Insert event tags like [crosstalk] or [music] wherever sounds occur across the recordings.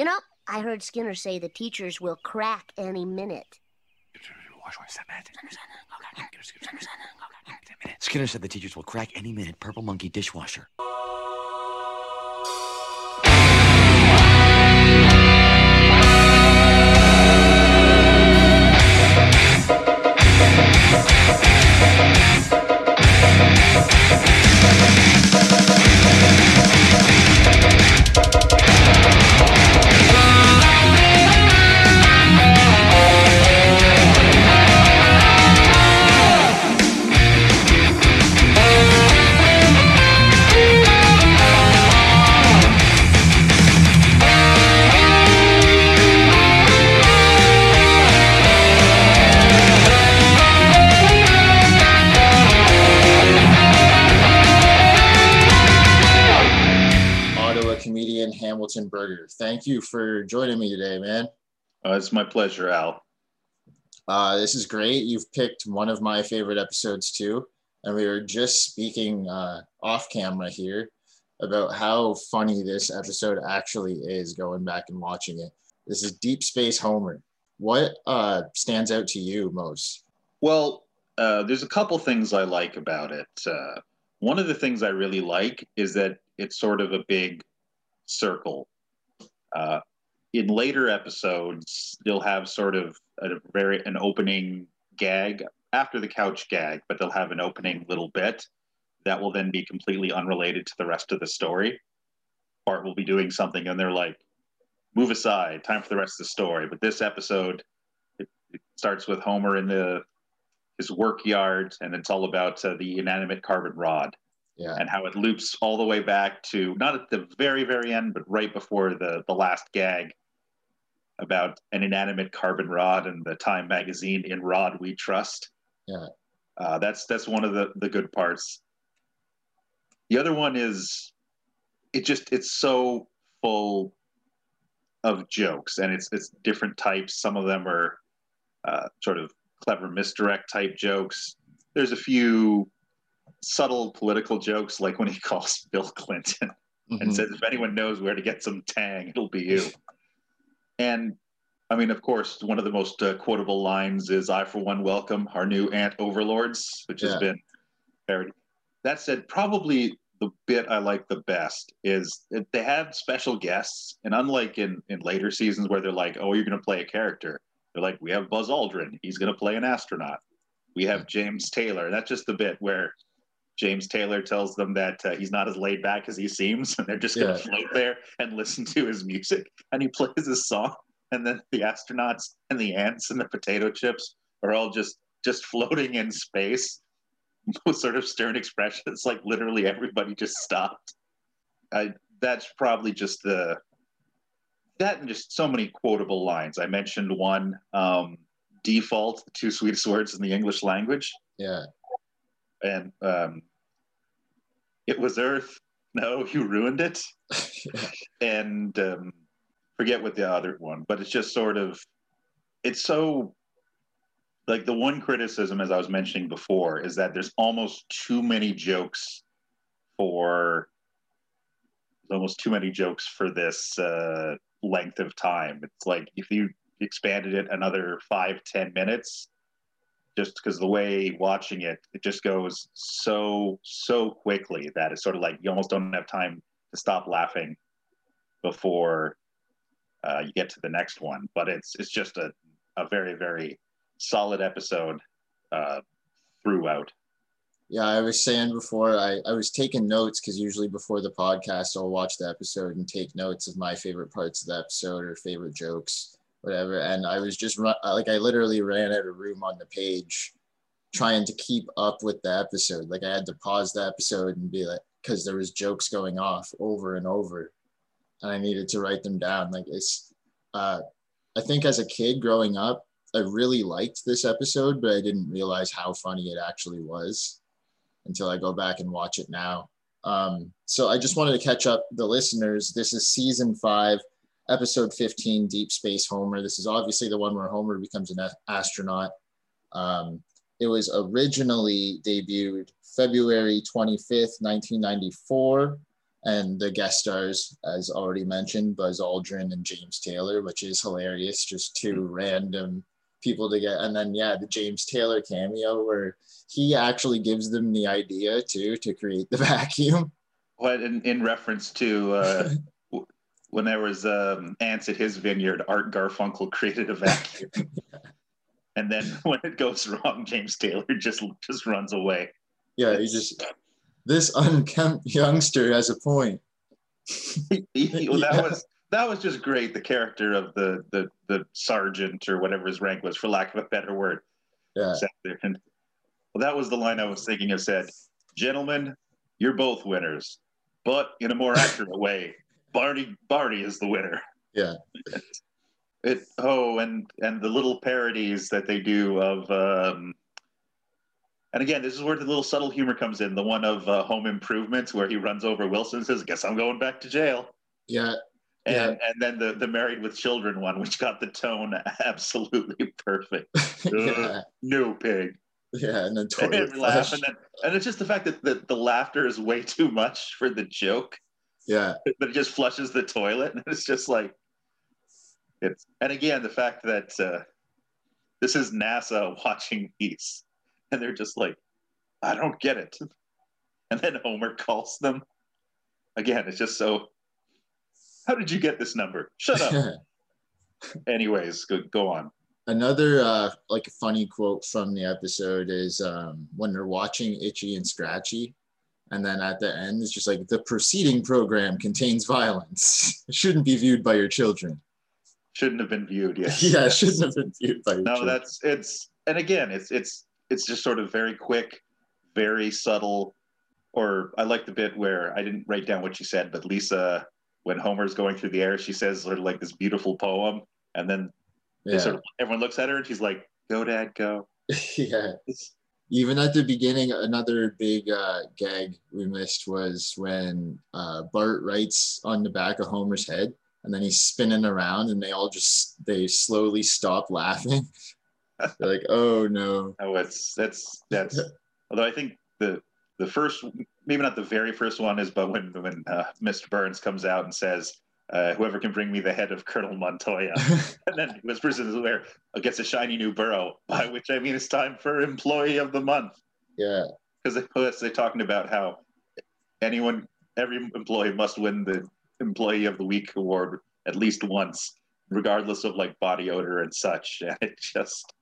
You know, I heard Skinner say the teachers will crack any minute. Skinner said the teachers will crack any minute. Purple monkey dishwasher. Ottawa Burger. Thank you for joining me today, man. Uh, it's my pleasure, Al. Uh, this is great. You've picked one of my favorite episodes too. And we were just speaking uh, off camera here about how funny this episode actually is going back and watching it. This is Deep Space Homer. What uh, stands out to you most? Well, uh, there's a couple things I like about it. Uh, one of the things I really like is that it's sort of a big circle. Uh, in later episodes, they'll have sort of a very an opening gag after the couch gag, but they'll have an opening little bit that will then be completely unrelated to the rest of the story. Bart will be doing something, and they're like, "Move aside, time for the rest of the story." But this episode, it, it starts with Homer in the his work yard, and it's all about uh, the inanimate carbon rod Yeah. and how it loops all the way back to not at the very very end but right before the the last gag about an inanimate carbon rod and the time magazine in rod we trust Yeah. uh, that's that's one of the the good parts the other one is it just it's so full of jokes and it's it's different types some of them are uh, sort of clever misdirect type jokes there's a few subtle political jokes like when he [laughs] calls bill clinton and Mhm. says if anyone knows where to get some tang it'll be you. [laughs] And i mean of course one of the most uh, quotable lines is i for one welcome our new ant overlords which has been parodied that said probably the bit i like the best is that they have special guests and unlike in in later seasons where they're like oh you're going to play a character they're like we have buzz aldrin. He's going to play an astronaut. We have james taylor. That's just the bit where James Taylor tells them that uh, he's not as laid back as he seems, and they're just going to Yeah. float there and listen to his music. And he plays his song, and then the astronauts and the ants and the potato chips are all just just floating in space [laughs] with sort of stern expressions. Like literally everybody just stopped. I, that's probably just the that and just so many quotable lines. I mentioned one um, default, the two sweetest words in the English language Yeah. and um, it was Earth. No, [laughs] you ruined it. [laughs] and um, forget what the other one, but it's just sort of, it's so like the one criticism, as I was mentioning before, is that there's almost too many jokes for almost too many jokes for this uh, length of time. It's like if you expanded it another five, ten minutes, just because the way watching it, it just goes so so quickly that it's sort of like you almost don't have time to stop laughing before uh, you get to the next one. But it's it's just a, a very very solid episode uh, throughout. Yeah, I was saying before, I, I was taking notes because usually before the podcast, I'll watch the episode and take notes of my favorite parts of the episode or favorite jokes, whatever. And I was just run, like, I literally ran out of room on the page trying to keep up with the episode. Like, I had to pause the episode and be like, because there was jokes going off over and over, and I needed to write them down. Like, it's, uh, I think as a kid growing up, I really liked this episode, but I didn't realize how funny it actually was until I go back and watch it now. Um, so I just wanted to catch up the listeners. This is season five, episode 15, Deep Space Homer. This is obviously the one where Homer becomes an a- astronaut. Um, it was originally debuted February 25th, 1994. and the guest stars, as already mentioned, Buzz Aldrin and James Taylor, which is hilarious. Just two random people to get, and then yeah, the James Taylor cameo where he actually gives them the idea too to create the [laughs] vacuum. What in, in reference to uh, [laughs] when there was um, ants at his vineyard, Art Garfunkel [laughs] created a vacuum, and then [laughs] when it goes wrong, James Taylor just just runs away. Yeah, he just this unkempt youngster has a point. He- well, that Yeah. was that was just great. The character of the the the sergeant or whatever his rank was, for lack of a better word, Yeah, sat there and well, that was the line I was thinking of. Said, "Gentlemen, you're both winners, but in a more accurate way, Barney Barney is the winner." Yeah. [laughs] It oh, and and the little parodies that they do of. um and again, this is where the little subtle humor comes in. The one of uh, Home Improvements, where he runs over Wilson and says, "Guess I'm going back to jail." yeah, and Yeah. and then the the married with children one which got the tone [laughs] absolutely perfect [laughs] yeah, no pig yeah, and then and toilet then laugh and then and it's just the fact that the, the laughter is way too much for the joke Yeah, [laughs] but it just flushes the toilet. [laughs] And it's just like it's and again the fact that uh this is nasa [laughs] watching these and they're just like i don't get it. And then homer calls them. Again it's just so how did you get this number? Shut up. Anyways go, go on. Another uh, like a funny quote from the episode is um, when they're watching Itchy and Scratchy, and then at the end it's just like the preceding program contains violence. [laughs] It shouldn't be viewed by your children. shouldn't have been viewed yes [laughs] Yeah, it shouldn't have been viewed by your no children. that's it's and again it's it's it's just sort of very quick very subtle or i like the bit where i didn't write down what she said but lisa when homer's going through the air she says sort of like this beautiful poem and then yeah. sort of everyone looks at her and she's like go dad go [laughs] yeah. Even at the beginning, another big uh, gag we missed was when uh, Bart writes on the back of Homer's head, and then he's spinning around, and they all just they slowly stop laughing. [laughs] They're like, "Oh no!" oh it's that's that's although i think the the first maybe not the very first one is but when when uh, mr burns comes out and says uh, whoever can bring me the head of colonel montoya [laughs] And then he whispers in his ear, gets a shiny new burrow, by which I mean it's time for employee of the month. yeah, Because they, they're talking about how anyone, every employee must win the employee of the week award at least once, regardless of like body odor and such. [laughs] And it just,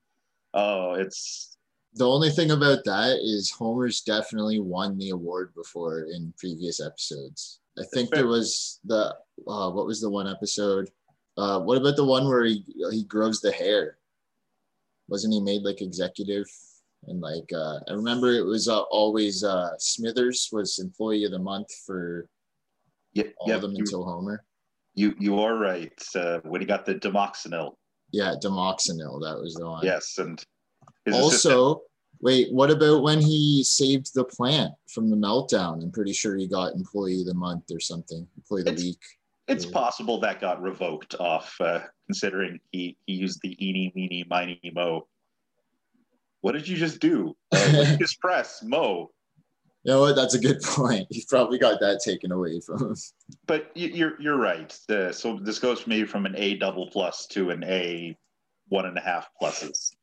oh, it's, the only thing about that is Homer's definitely won the award before in previous episodes. I think there was the uh, what was the one episode? Uh, what about the one where he he grows the hair? Wasn't he made like executive? And like uh, I remember it was uh, always uh, Smithers was employee of the month for yeah, all yeah of them you, until Homer. you, you are right. Uh, when he got the Dimoxinil, Yeah, Dimoxinil, that was the one. yes. And his assistant- Also, wait, what about when he saved the plant from the meltdown? I'm pretty sure he got employee of the month or something, employee of the It's- week. It's Yeah. possible that got revoked off, uh, considering he, he used the eeny, meeny, miny, mo. What did you just do? Uh, just [laughs] press mo. You know what? That's a good point. He probably got that taken away from him. But you, you're you're right. Uh, so this goes for me from an A double plus to an A one and a half pluses.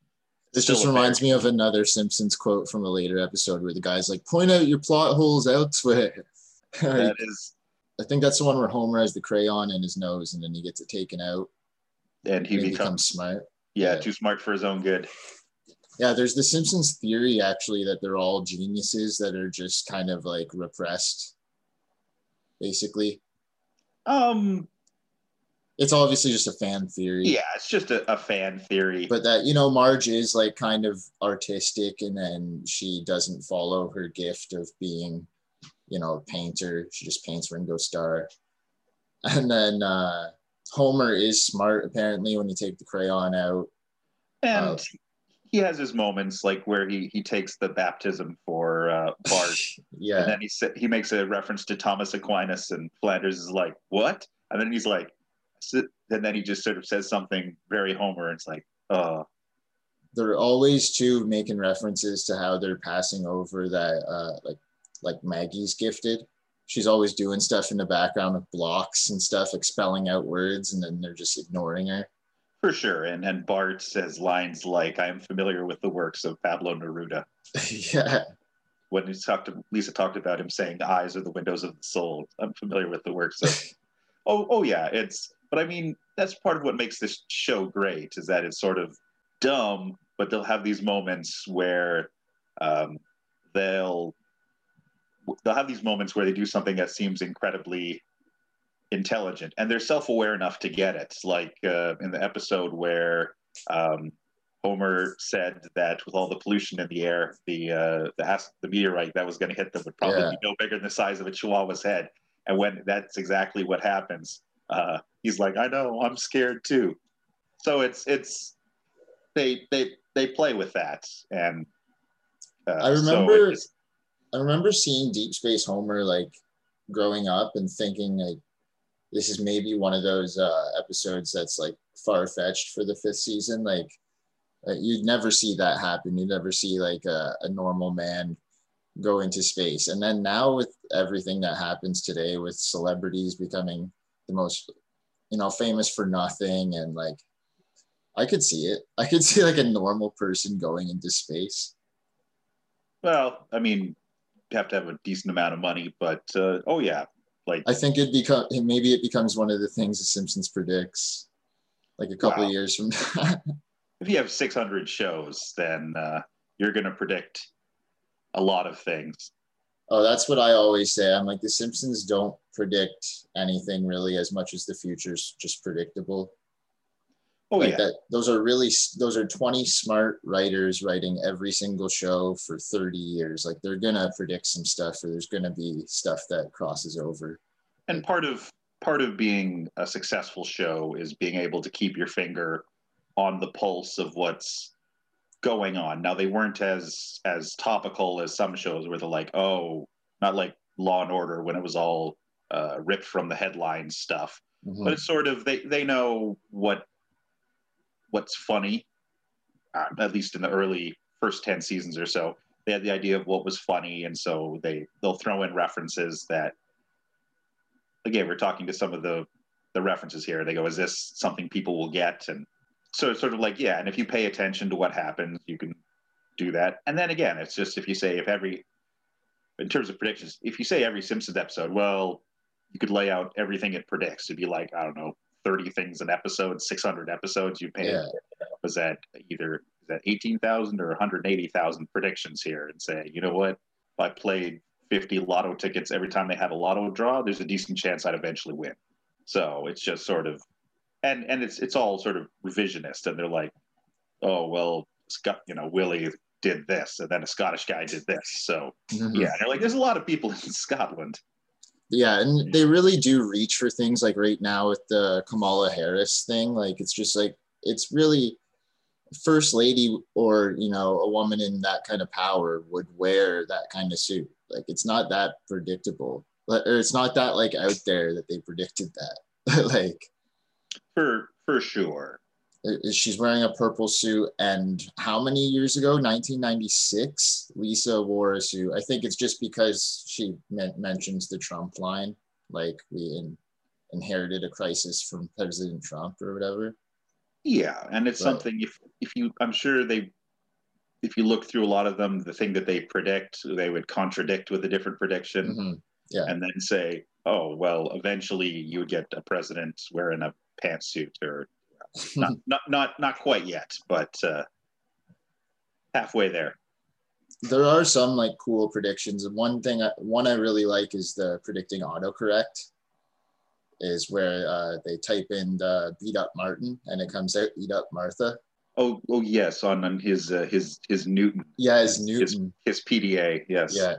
This just reminds me of another Simpsons quote from a later episode where the guy's like, point out your plot holes elsewhere. [laughs] That is, I think that's the one where Homer has the crayon in his nose and then he gets it taken out and he and becomes becomes smart. yeah yeah. too smart for his own good. Yeah, there's the Simpsons theory actually that they're all geniuses that are just kind of like repressed, basically. Um, It's obviously just a fan theory. yeah, it's just a, a fan theory. But that, you know, Marge is like kind of artistic and then she doesn't follow her gift of being, you know, a painter. She just paints Ringo Starr. And then uh, Homer is smart apparently when you take the crayon out. and uh, he has his moments like where he he takes the baptism for uh, Bart. [laughs] Yeah, and then he he makes a reference to Thomas Aquinas, and Flanders is like, "What?" And then he's like, and then he just sort of says something very Homer. And it's like, "Oh, They're always too making references to how they're passing over that uh, like like Maggie's gifted. she's always doing stuff in the background with blocks and stuff, expelling out words, and then they're just ignoring her. For sure. And and Bart says lines like, I am familiar with the works of Pablo Neruda. [laughs] yeah. When he talked to, Lisa talked about him saying eyes are the windows of the soul. I'm familiar with the works of [laughs] Oh oh yeah, it's but I mean that's part of what makes this show great is that it's sort of dumb, but they'll have these moments where um, they'll they'll have these moments where they do something that seems incredibly intelligent and they're self-aware enough to get it. Like uh, in the episode where um, homer said that with all the pollution in the air the uh, the, the meteorite that was going to hit them would probably Yeah. be no bigger than the size of a chihuahua's head. And when that's exactly what happens uh, he's like i know i'm scared too so it's it's they they they play with that and uh, I so remember- it's- I remember seeing Deep Space Homer like growing up and thinking like this is maybe one of those uh, episodes that's like far fetched for the fifth season. Like uh, you'd never see that happen. You'd never see like a, a normal man go into space. And then now with everything that happens today with celebrities becoming the most, you know, famous for nothing and like I could see it. I could see like a normal person going into space. Well, I mean, you have to have a decent amount of money, but uh, oh yeah, like I think it become maybe it becomes one of the things the Simpsons predicts, like a couple Wow. of years from now. [laughs] if you have 600 shows, then uh, you're going to predict a lot of things. Oh, that's what I always say. I'm like the Simpsons don't predict anything really as much as the future's just predictable. Oh like yeah, that those are really those are 20 smart writers writing every single show for 30 years. Like they're gonna predict some stuff, or there's gonna be stuff that crosses over. and part of part of being a successful show is being able to keep your finger on the pulse of what's going on. Now they weren't as as topical as some shows where they're like, oh, not like Law and Order when it was all uh, ripped from the headlines stuff. Mhm. but it's sort of they they know what what's funny uh, at least in the early first 10 seasons or so they had the idea of what was funny and so they they'll throw in references that again we're talking to some of the the references here they go is this something people will get and so it's sort of like yeah and if you pay attention to what happens you can do that and then again it's just if you say if every in terms of predictions if you say every simpsons episode well you could lay out everything it predicts. It'd be like, I don't know, 30 things an episode, 600 episodes. You pay, Yeah. was that either is that 18,000 or 180,000 predictions here and say, you know what? If I played 50 lotto tickets every time they had a lotto draw, there's a decent chance I'd eventually win. So it's just sort of, and, and it's, it's all sort of revisionist. And they're like, oh, well, Scott, you know, Willie did this, and then a Scottish guy did this. So Mhm. yeah, they're like, there's a lot of people in [laughs] Scotland. Yeah, and they really do reach for things like right now with the Kamala Harris thing. Like it's just like it's really first lady or you know a woman in that kind of power would wear that kind of suit. Like it's not that predictable, or it's not that like out there that they predicted that. [laughs] like For for sure. uh, she's wearing a purple suit, and how many years ago? 1996. Lisa wore a suit. I think it's just because she men- mentions the Trump line, like we in, inherited a crisis from President Trump or whatever. Yeah, and it's Right. something if if you I'm sure they if you look through a lot of them, the thing that they predict, they would contradict with a different prediction Mhm. Yeah. and then say, Oh, well, eventually you would get a president wearing a pantsuit or [laughs] not not not not quite yet, but uh halfway there. There are some like cool predictions. And One thing, I, one I really like is the predicting autocorrect. Is where uh, they type in the beat up Martin and it comes out beat up Martha. Oh oh yes, on, on his uh, his his Newton, Yeah, as Newton. his PDA, yes. Yeah.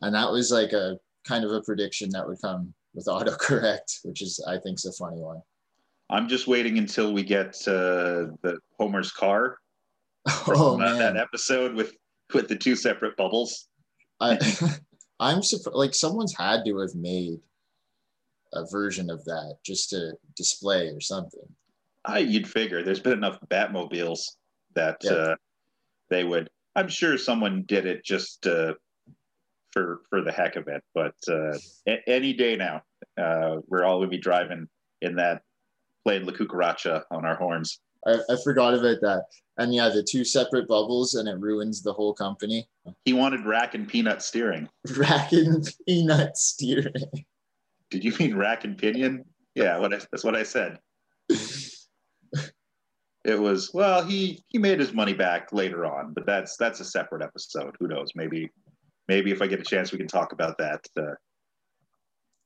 And that was like a kind of a prediction that would come with autocorrect, which is I think is a funny one. I'm just waiting until we get uh, the Homer's car from Oh uh, that episode with with the two separate bubbles. I [laughs] [laughs] I'm surprised like someone's had to have made a version of that just to display or something. I you'd figure there's been enough Batmobiles that Yeah. uh, they would. I'm sure someone did it just uh, for for the heck of it. But uh, a- any day now, uh, we're all gonna be driving in that playing La Cucaracha on our horns. I, I forgot about that. And yeah, the two separate bubbles and it ruins the whole company. He wanted rack and peanut steering. [laughs] Rack and peanut steering. Did you mean rack and pinion? Yeah, what I, that's what I said. It was well, he he made his money back later on, but that's that's a separate episode. Who knows? Maybe maybe if I get a chance, we can talk about that. Uh,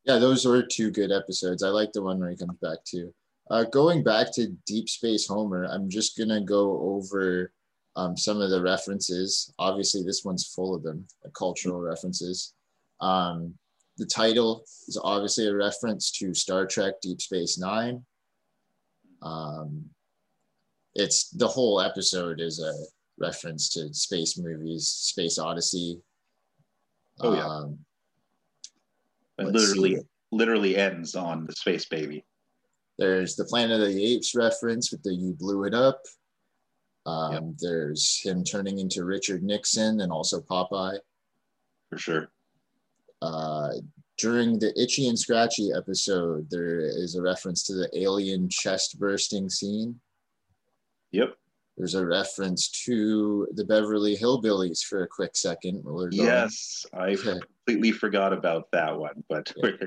Yeah, those were two good episodes. I like the one where he comes back too. Uh, going back to Deep Space Homer, I'm just gonna go over um, some of the references. Obviously, this one's full of them, uh, cultural references. Um, the title is obviously a reference to Star Trek Deep Space Nine. Um, it's the whole episode is a reference to space movies, Space Odyssey. Oh, yeah. Um, it literally see. literally ends on the space baby. There's the Planet of the Apes reference with the "You blew it up." Um, There's him turning into Richard Nixon and also Popeye. For sure. Uh, during the Itchy and Scratchy episode, there is a reference to the alien chest bursting scene. Yep. There's a reference to the Beverly Hillbillies for a quick second. we're going. Yes, I [laughs] completely forgot about that one, but Yeah. [laughs]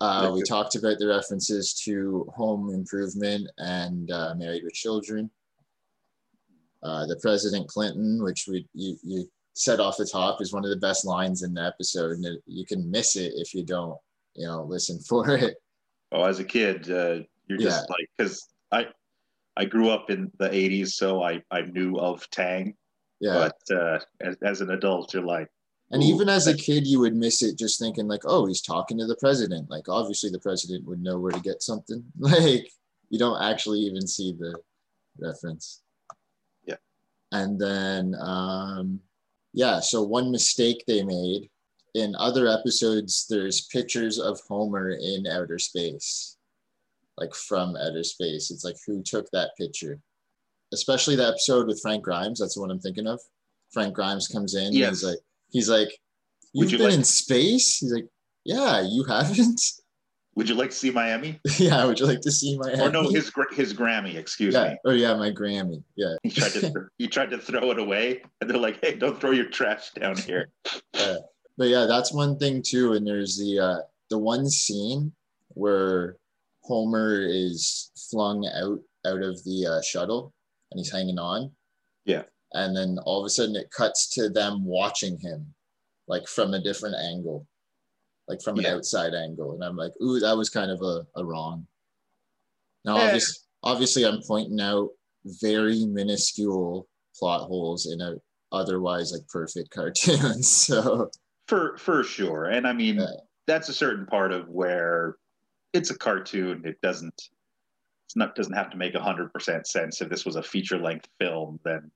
Uh, we talked about the references to Home Improvement and uh, Married with Children. Uh, the President Clinton, which we you, you said off the top, is one of the best lines in the episode, and you can miss it if you don't, you know, listen [laughs] for it. oh, as a kid, uh, you're just Yeah. like because I I grew up in the '80s, so I I knew of Tang, Yeah, but uh, as, as an adult, you're like, and even as a kid, you would miss it just thinking like, oh, he's talking to the president. Like, obviously, the president would know where to get something. [laughs] Like, you don't actually even see the reference. Yeah. And then, um, yeah, so one mistake they made in other episodes, there's pictures of Homer in outer space, like from outer space. It's like, who took that picture? Especially the episode with Frank Grimes. That's the one I'm thinking of. Frank Grimes comes in. and Yes. He's like, he's like, you've you been like- in space? He's like, yeah, you haven't. [laughs] "Would you like to see Miami?" yeah, would you like to see my? Or no, his his Grammy, excuse yeah, me. oh yeah, my Grammy. Yeah, He tried to [laughs] he tried to throw it away, and they're like, "Hey, don't throw your trash down here." [laughs] but yeah, that's one thing too. And there's the uh, the one scene where Homer is flung out out of the uh, shuttle and he's hanging on. Yeah. And then all of a sudden it cuts to them watching him, like from a different angle, like from an Yeah. outside angle. And I'm like, ooh, that was kind of a, a wrong. Now, Eh. obviously, obviously, I'm pointing out very minuscule plot holes in a otherwise like perfect [laughs] cartoon. So For for sure, and I mean Yeah. that's a certain part of where it's a cartoon. It doesn't it's not doesn't have to make hundred percent sense. If this was a feature length film, then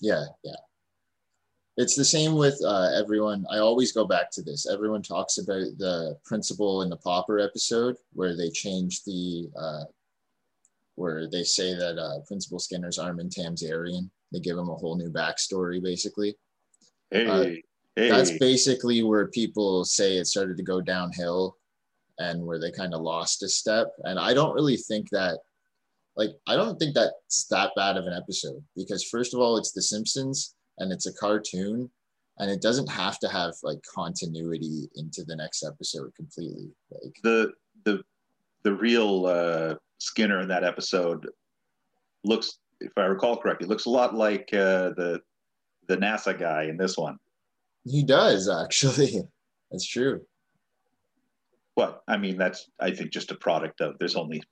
yeah, yeah. It's the same with uh, everyone. I always go back to this. Everyone talks about the principal in the Pauper episode where they change the, uh, where they say that uh, Principal Skinner's Armin Tamzarian. They give him a whole new backstory, basically. hey, Uh, hey, That's basically where people say it started to go downhill and where they kind of lost a step. And I don't really think that, like, I don't think that's that bad of an episode because, first of all, it's The Simpsons and it's a cartoon and it doesn't have to have like continuity into the next episode completely. Like, the the the real uh, Skinner in that episode looks, if I recall correctly, looks a lot like uh, the the NASA guy in this one. he does actually. [laughs] That's true. Well, I mean, that's I think just a product of there's only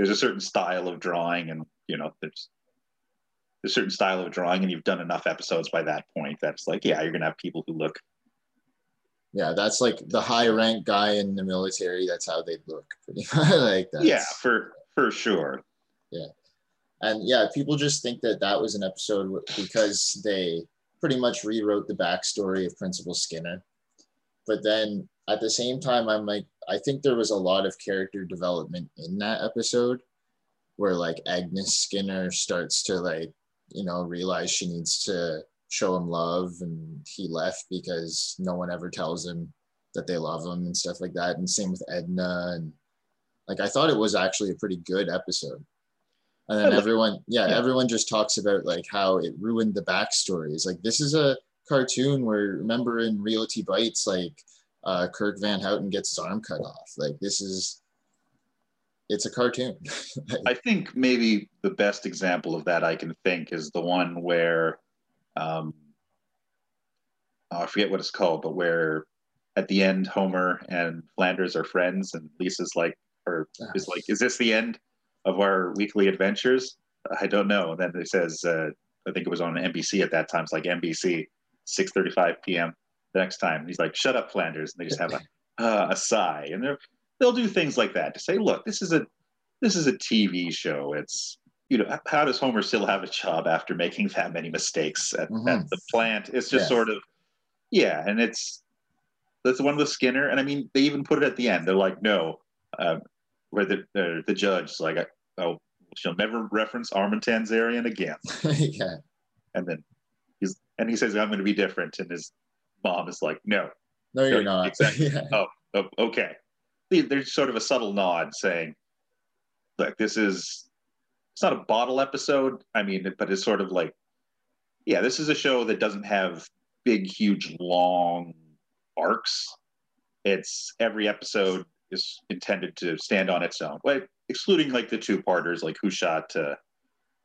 there's a certain style of drawing, and you know there's a certain style of drawing, and you've done enough episodes by that point that's like, yeah, you're gonna have people who look Yeah, that's like the high rank guy in the military. That's how they look [laughs] pretty much like that. yeah for for sure. Yeah, and yeah, people just think that that was an episode because they pretty much rewrote the backstory of Principal Skinner. But then at the same time, I'm like, I think there was a lot of character development in that episode where like Agnes Skinner starts to like, you know, realize she needs to show him love and he left because no one ever tells him that they love him and stuff like that. And same with edna and like i thought it was actually a pretty good episode. And then everyone yeah, yeah. everyone just talks about like how it ruined the backstories. Like this is a cartoon where remember in realty bites like uh, kirk van houten gets his arm cut off like this is it's a cartoon [laughs] I think maybe the best example of that I can think is the one where, um, oh, I forget what it's called, but where at the end Homer and Flanders are friends, and Lisa's like, or is like, is this the end of our weekly adventures? I don't know. And then it says, uh, I think it was on NBC at that time. It's like NBC, 6:35 p.m. The next time, he's like, "Shut up, Flanders," and they just have a [laughs] uh, a sigh, and they're they'll do things like that to say, "Look, this is a this is a TV show. It's you know, how does Homer still have a job after making that many mistakes at, Mhm. at the plant? It's just Yeah. sort of, yeah, and it's that's the one with Skinner, and I mean, they even put it at the end. They're like, no, um, where the uh, the judge is like, oh, she'll never reference Armin Tamzarian again, [laughs] yeah and then he's and he says, I'm going to be different, and his mom is like, no, no you're not exactly. [laughs] yeah. oh, okay. There's sort of a subtle nod saying, like, this is, it's not a bottle episode. I mean, but it's sort of like, yeah, this is a show that doesn't have big, huge, long arcs. It's every episode is intended to stand on its own, like, excluding like the two parters, like who shot uh,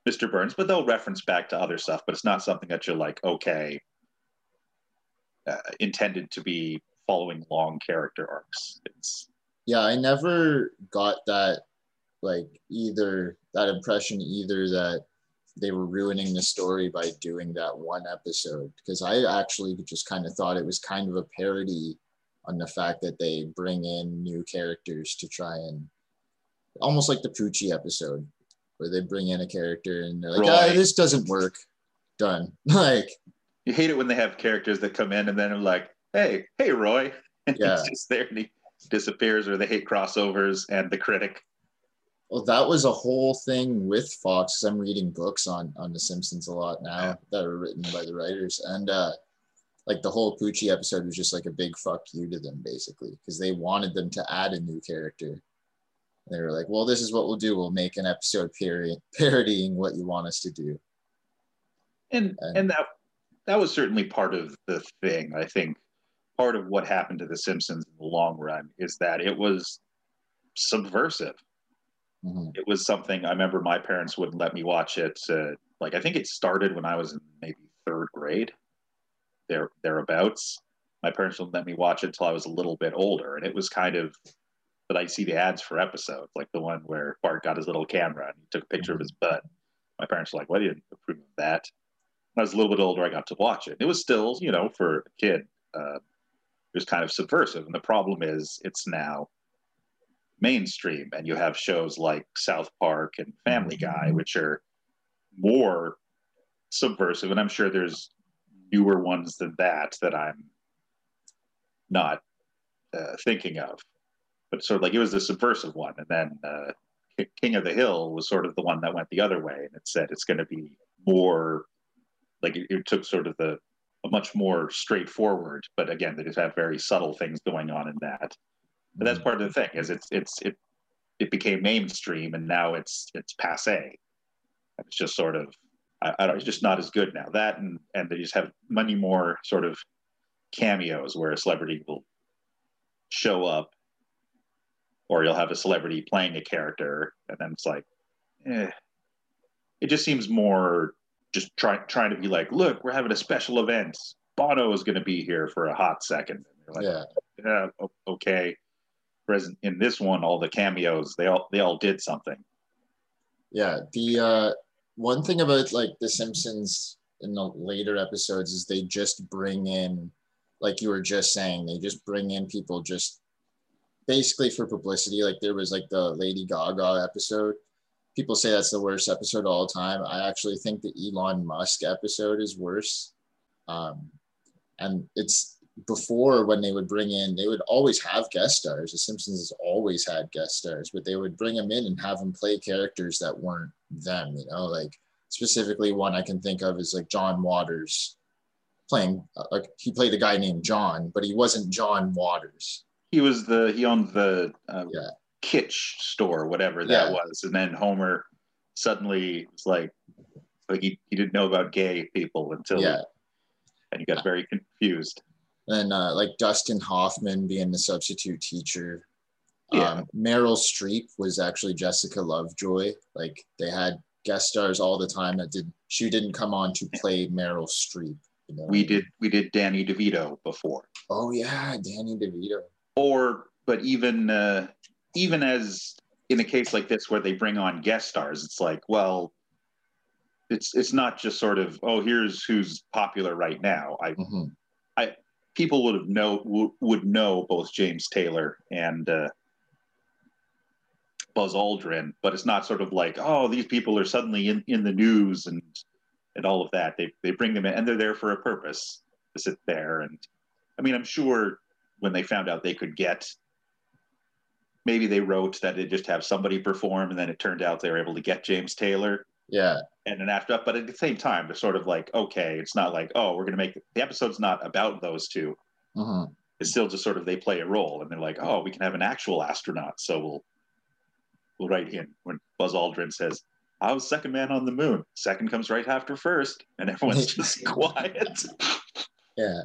Mr. Burns, but they'll reference back to other stuff, but it's not something that you're like, okay, uh, intended to be following long character arcs. It's yeah i never got that like either that impression either that they were ruining the story by doing that one episode because i actually just kind of thought it was kind of a parody on the fact that they bring in new characters to try and almost like the Poochie episode where they bring in a character and they're like ah, Right. this doesn't work done [laughs] like you hate it when they have characters that come in and then are like, "Hey, hey, Roy," [laughs] and Yeah. he's just there and he disappears, or they hate crossovers and the critic. Well, that was a whole thing with Fox. I'm reading books on on The Simpsons a lot now Yeah. that are written by the writers, and uh, like the whole Poochie episode was just like a big fuck you to them, basically, because they wanted them to add a new character. They were like, "Well, this is what we'll do. We'll make an episode pari- [laughs] parodying what you want us to do." and And- and that that was certainly part of the thing. I think part of what happened to The Simpsons in the long run is that it was subversive. Mhm. It was something I remember my parents wouldn't let me watch it. Uh, like I think it started when I was in maybe third grade, there thereabouts. My parents wouldn't let me watch it until I was a little bit older, and it was kind of that I see the ads for episodes, like the one where Bart got his little camera and he took a picture of his butt. My parents were like, "Why didn't you approve of that?" When I was a little bit older, I got to watch it. It was still, you know, for a kid, uh, it was kind of subversive. And the problem is, it's now mainstream, and you have shows like South Park and Family Guy, which are more subversive. And I'm sure there's newer ones than that that I'm not uh, thinking of. But sort of like it was the subversive one, and then uh, King of the Hill was sort of the one that went the other way, and it said it's going to be more like it, it took sort of the a much more straightforward, but again, they just have very subtle things going on in that. But that's part of the thing is it's it's it it became mainstream and now it's it's passe. It's just sort of I, I don't it's just not as good now. That and and they just have many more sort of cameos where a celebrity will show up or you'll have a celebrity playing a character and then it's like eh. it just seems more just trying trying to be like look we're having a special event bono is going to be here for a hot second and like yeah, yeah, okay. Whereas in this one, all the cameos, they all they all did something. yeah. The uh, one thing about like The Simpsons in the later episodes is they just bring in, like you were just saying, they just bring in people just basically for publicity. Like there was like the Lady Gaga episode. People say that's the worst episode of all time. I actually think the Elon Musk episode is worse. Um, and it's before when they would bring in, they would always have guest stars. The Simpsons has always had guest stars, but they would bring them in and have them play characters that weren't them, you know, like specifically one I can think of is like John Waters playing uh, like he played a guy named John, but he wasn't John Waters. He was the he owned the uh, Yeah. Kitsch store, whatever that Yeah. was, and then Homer suddenly was like, like he, he didn't know about gay people until Yeah. and he got very confused. And uh, like Dustin Hoffman being the substitute teacher. Yeah. Um, Meryl Streep was actually Jessica Lovejoy. Like they had guest stars all the time that did she didn't come on to play Meryl Streep. You know? We did we did Danny DeVito before, Oh yeah, Danny DeVito. or but even uh, even as in a case like this where they bring on guest stars, it's like well. It's it's not just sort of oh here's who's popular right now. I Mhm. people would have know would, would know both James Taylor and uh, Buzz Aldrin, but it's not sort of like oh these people are suddenly in, in the news and and all of that. They they bring them in and they're there for a purpose to sit there and I mean I'm sure when they found out they could get maybe they wrote that they just have somebody perform and then it turned out they were able to get James Taylor. Yeah, and then after but at the same time they're sort of like okay it's not like oh we're going to make the episode's not about those two. Mhm. it's still just sort of they play a role and they're like oh we can have an actual astronaut so we'll we'll write in when buzz aldrin says i was second man on the moon. Second comes right after first and everyone's [laughs] just quiet. Yeah,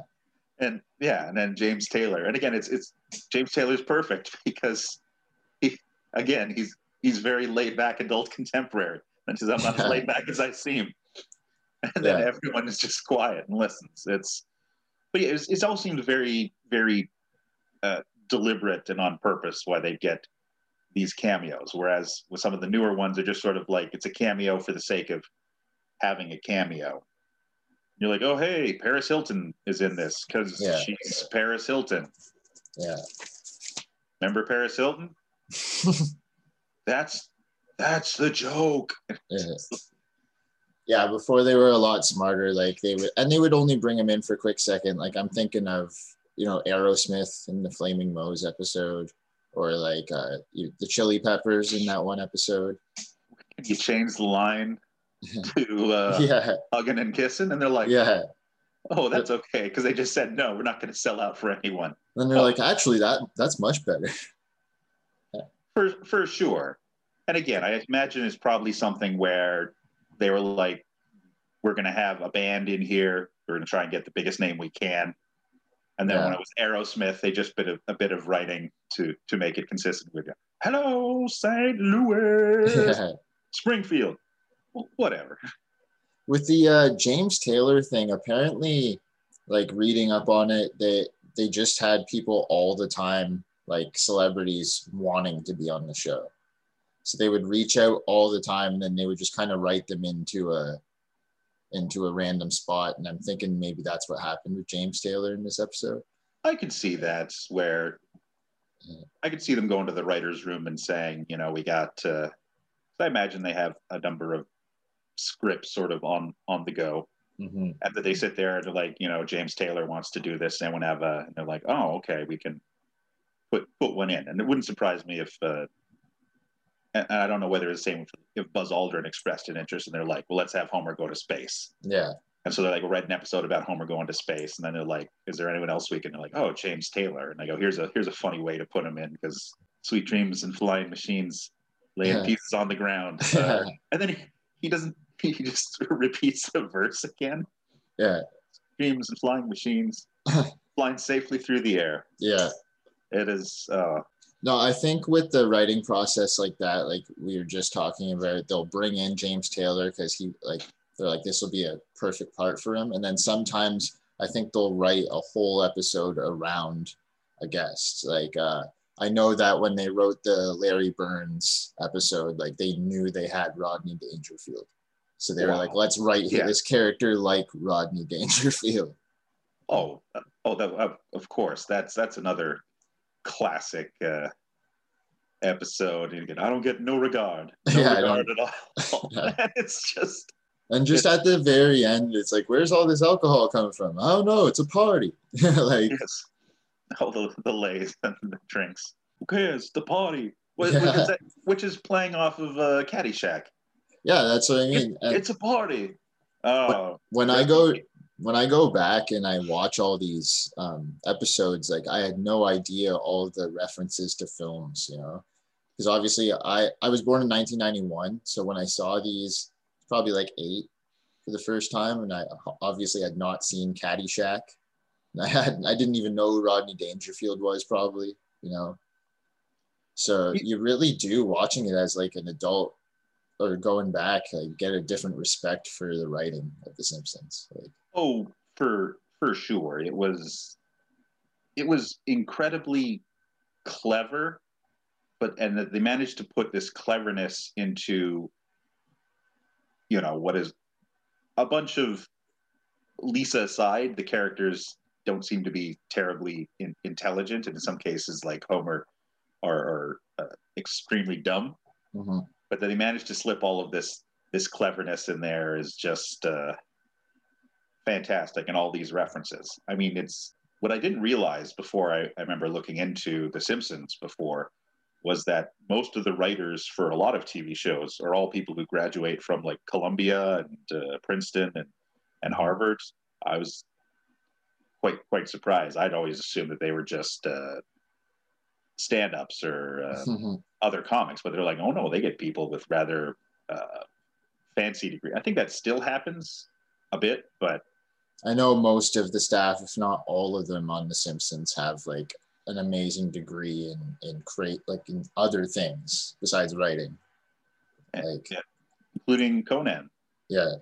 and yeah and then james taylor and again it's it's james taylor's perfect [laughs] because again he's he's very laid back adult contemporary. And says i'm not as [laughs] laid back as i seem and then Yeah. everyone is just quiet and listens. It's but yeah, it's, it's all seemed very very uh, deliberate and on purpose why they get these cameos. Whereas with some of the newer ones they're just sort of like it's a cameo for the sake of having a cameo. You're like oh hey paris hilton is in this because Yeah. she's paris hilton. Yeah. remember paris hilton [laughs] that's that's the joke Yeah. [laughs] Yeah, before they were a lot smarter. Like they would, and they would only bring him in for a quick second. Like I'm thinking of, you know, Aerosmith in the Flaming Moe's episode, or like uh, you- the Chili Peppers in that one episode. you change the line [laughs] to uh, yeah, hugging and kissing and they're like yeah. oh that's okay because they just said no we're not going to sell out for anyone Then they're like, actually, that that's much better. For for sure. And again i imagine it's probably something where they were like we're going to have a band in here. We're going to try and get the biggest name we can. And then when it was aerosmith they just bit of a bit of writing to to make it consistent with hello st louis [laughs] springfield. Well, whatever. With the uh, James Taylor thing, apparently, like reading up on it, they they just had people all the time, like celebrities, wanting to be on the show. So they would reach out all the time, and then they would just kind of write them into a into a random spot. And I'm thinking maybe that's what happened with James Taylor in this episode. I could see that where Yeah. I could see them going to the writer's room and saying, you know, we got. Uh, I imagine they have a number of scripts sort of on on the go, Mm-hmm. and that they sit there and they're like, you know, James Taylor wants to do this, and they want to have a. And they're like, oh, okay, we can put put one in, and it wouldn't surprise me if. Uh, and I don't know whether it's the same if Buzz Aldrin expressed an interest, and they're like, well, let's have Homer go to space. Yeah, And so they're like, we'll write an episode about Homer going to space. And then they're like, is there anyone else we can? They're like, oh, James Taylor. And I go, here's a here's a funny way to put him in because sweet dreams and flying machines laying Yeah. pieces on the ground. [laughs] Uh, and then he, he doesn't, he just [laughs] repeats the verse again. yeah, Dreams and flying machines [laughs] flying safely through the air. yeah. It is, uh, No, I think with the writing process like that, like we were just talking about, they'll bring in James Taylor because he like they're like this will be a perfect part for him, and then sometimes I think they'll write a whole episode around a guest. Like uh, I know that when they wrote the Larry Burns episode, like they knew they had Rodney Dangerfield, so they were Wow. like, let's write Yeah. this character like Rodney Dangerfield. oh, uh, oh, that, of, of course. That's, that's another classic, uh, episode. And again, I don't get no regard, [laughs] no Yeah, regard at all. [laughs] [laughs] Yeah. it's just, And just at the very end, it's like, where's all this alcohol coming from? I don't know. It's a party. like, Yes. All the, the lays and the drinks. Who cares? The party. Which, Yeah. which, is, which is playing off of uh, Caddyshack. yeah, that's what I mean. And it's a party. Oh, when I go, when I go back and I watch all these um, episodes, like I had no idea all the references to films, you know, because obviously I I was born in 1991, so when I saw these, probably like eight for the first time, and I obviously had not seen Caddyshack. And [laughs] I had I didn't even know who Rodney Dangerfield was, probably, you know. So you really do watching it as like an adult or going back, like get a different respect for the writing of The Simpsons. Like, Oh, for for sure. It was it was incredibly clever, but and that they managed to put this cleverness into you know what is a bunch of Lisa aside, the characters don't seem to be terribly in, intelligent, and in some cases, like Homer, are, are uh, extremely dumb. mhm. But that they managed to slip all of this this cleverness in there is just uh, fantastic, and all these references. I mean, it's what I didn't realize before. I, I remember looking into The Simpsons before was that most of the writers for a lot of TV shows are all people who graduate from like Columbia and uh, Princeton and and Harvard. I was quite quite surprised. I'd always assumed that they were just uh, stand-ups or uh, [laughs] Mhm. Other comics, but they're like, oh no, they get people with rather uh, fancy degree. I think that still happens a bit, but I know most of the staff, if not all of them on The Simpsons, have like an amazing degree in in create like in other things besides writing. Like yeah, including Conan. yeah.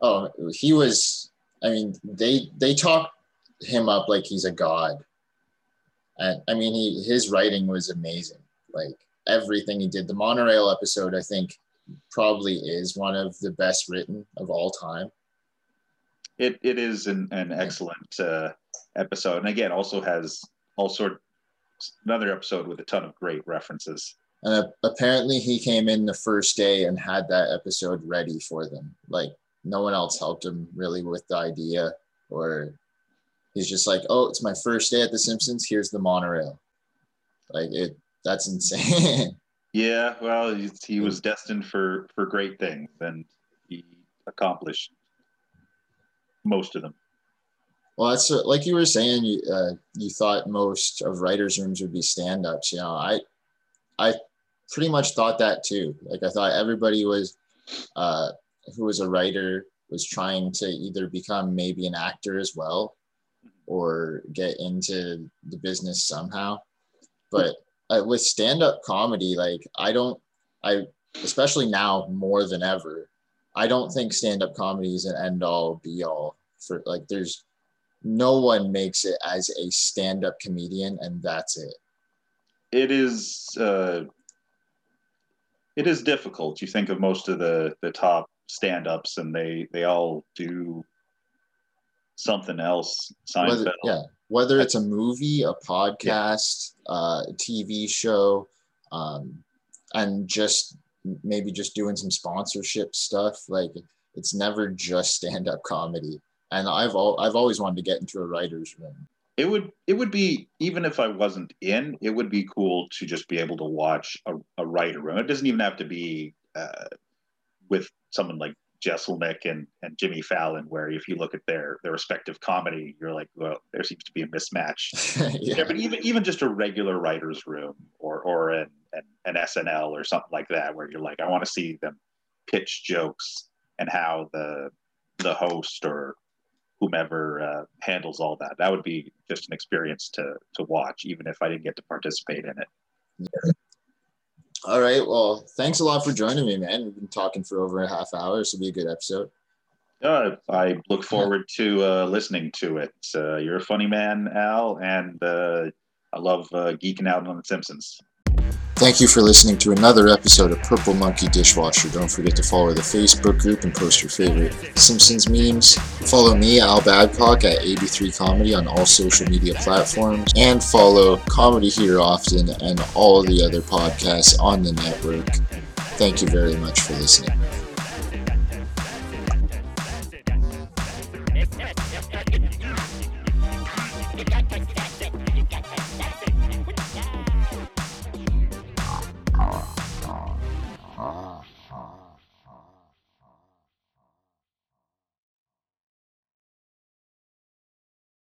Oh, he was. I mean, they they talk him up like he's a god, and I mean, he his writing was amazing. Like everything he did. The monorail episode, I think, probably is one of the best written of all time. It it is an, an excellent uh, episode, and again, also has all sort another episode with a ton of great references. And uh, apparently, he came in the first day and had that episode ready for them. Like no one else helped him really with the idea, or he's just like, "Oh, it's my first day at The Simpsons. Here's the monorail." Like it. That's insane. [laughs] Yeah, well, he, he was destined for for great things, and he accomplished most of them. well, that's like you were saying. You uh, you thought most of writers' rooms would be stand-ups. You know, I I pretty much thought that too. Like I thought everybody was uh, who was a writer was trying to either become maybe an actor as well or get into the business somehow. But uh, with stand-up comedy, like I don't, I especially now more than ever, I don't think stand-up comedy is an end-all, be-all for like. There's no one makes it as a stand-up comedian, and that's it. It is uh, it is difficult. You think of most of the the top stand-ups, and they they all do something else. Seinfeld. Whether, yeah, whether it's a movie, a podcast, uh, a TV show, um, and just maybe just doing some sponsorship stuff. Like it's never just stand-up comedy. And I've al- I've always wanted to get into a writer's room. it would it would be even if I wasn't in, it would be cool to just be able to watch a, a writer room. It doesn't even have to be uh, with someone like Jeselnik and, and Jimmy Fallon, where if you look at their their respective comedy, you're like, well, there seems to be a mismatch. [laughs] yeah. Yeah, but even even just a regular writer's room or or an, an, an SNL or something like that, where you're like, I want to see them pitch jokes and how the the host or whomever uh, handles all that. That would be just an experience to to watch, even if I didn't get to participate in it. All right. Well, thanks a lot for joining me, man. We've been talking for over a half hour. This will be a good episode. Uh, I look forward to uh, listening to it. Uh, you're a funny man, Al, and uh, I love uh, geeking out on The Simpsons. Thank you for listening to another episode of Purple Monkey Dishwasher. Don't forget to follow the Facebook group and post your favorite Simpsons memes. Follow me, Al Babcock, at AB3 Comedy on all social media platforms. And follow Comedy Here Often and all of the other podcasts on the network. Thank you very much for listening.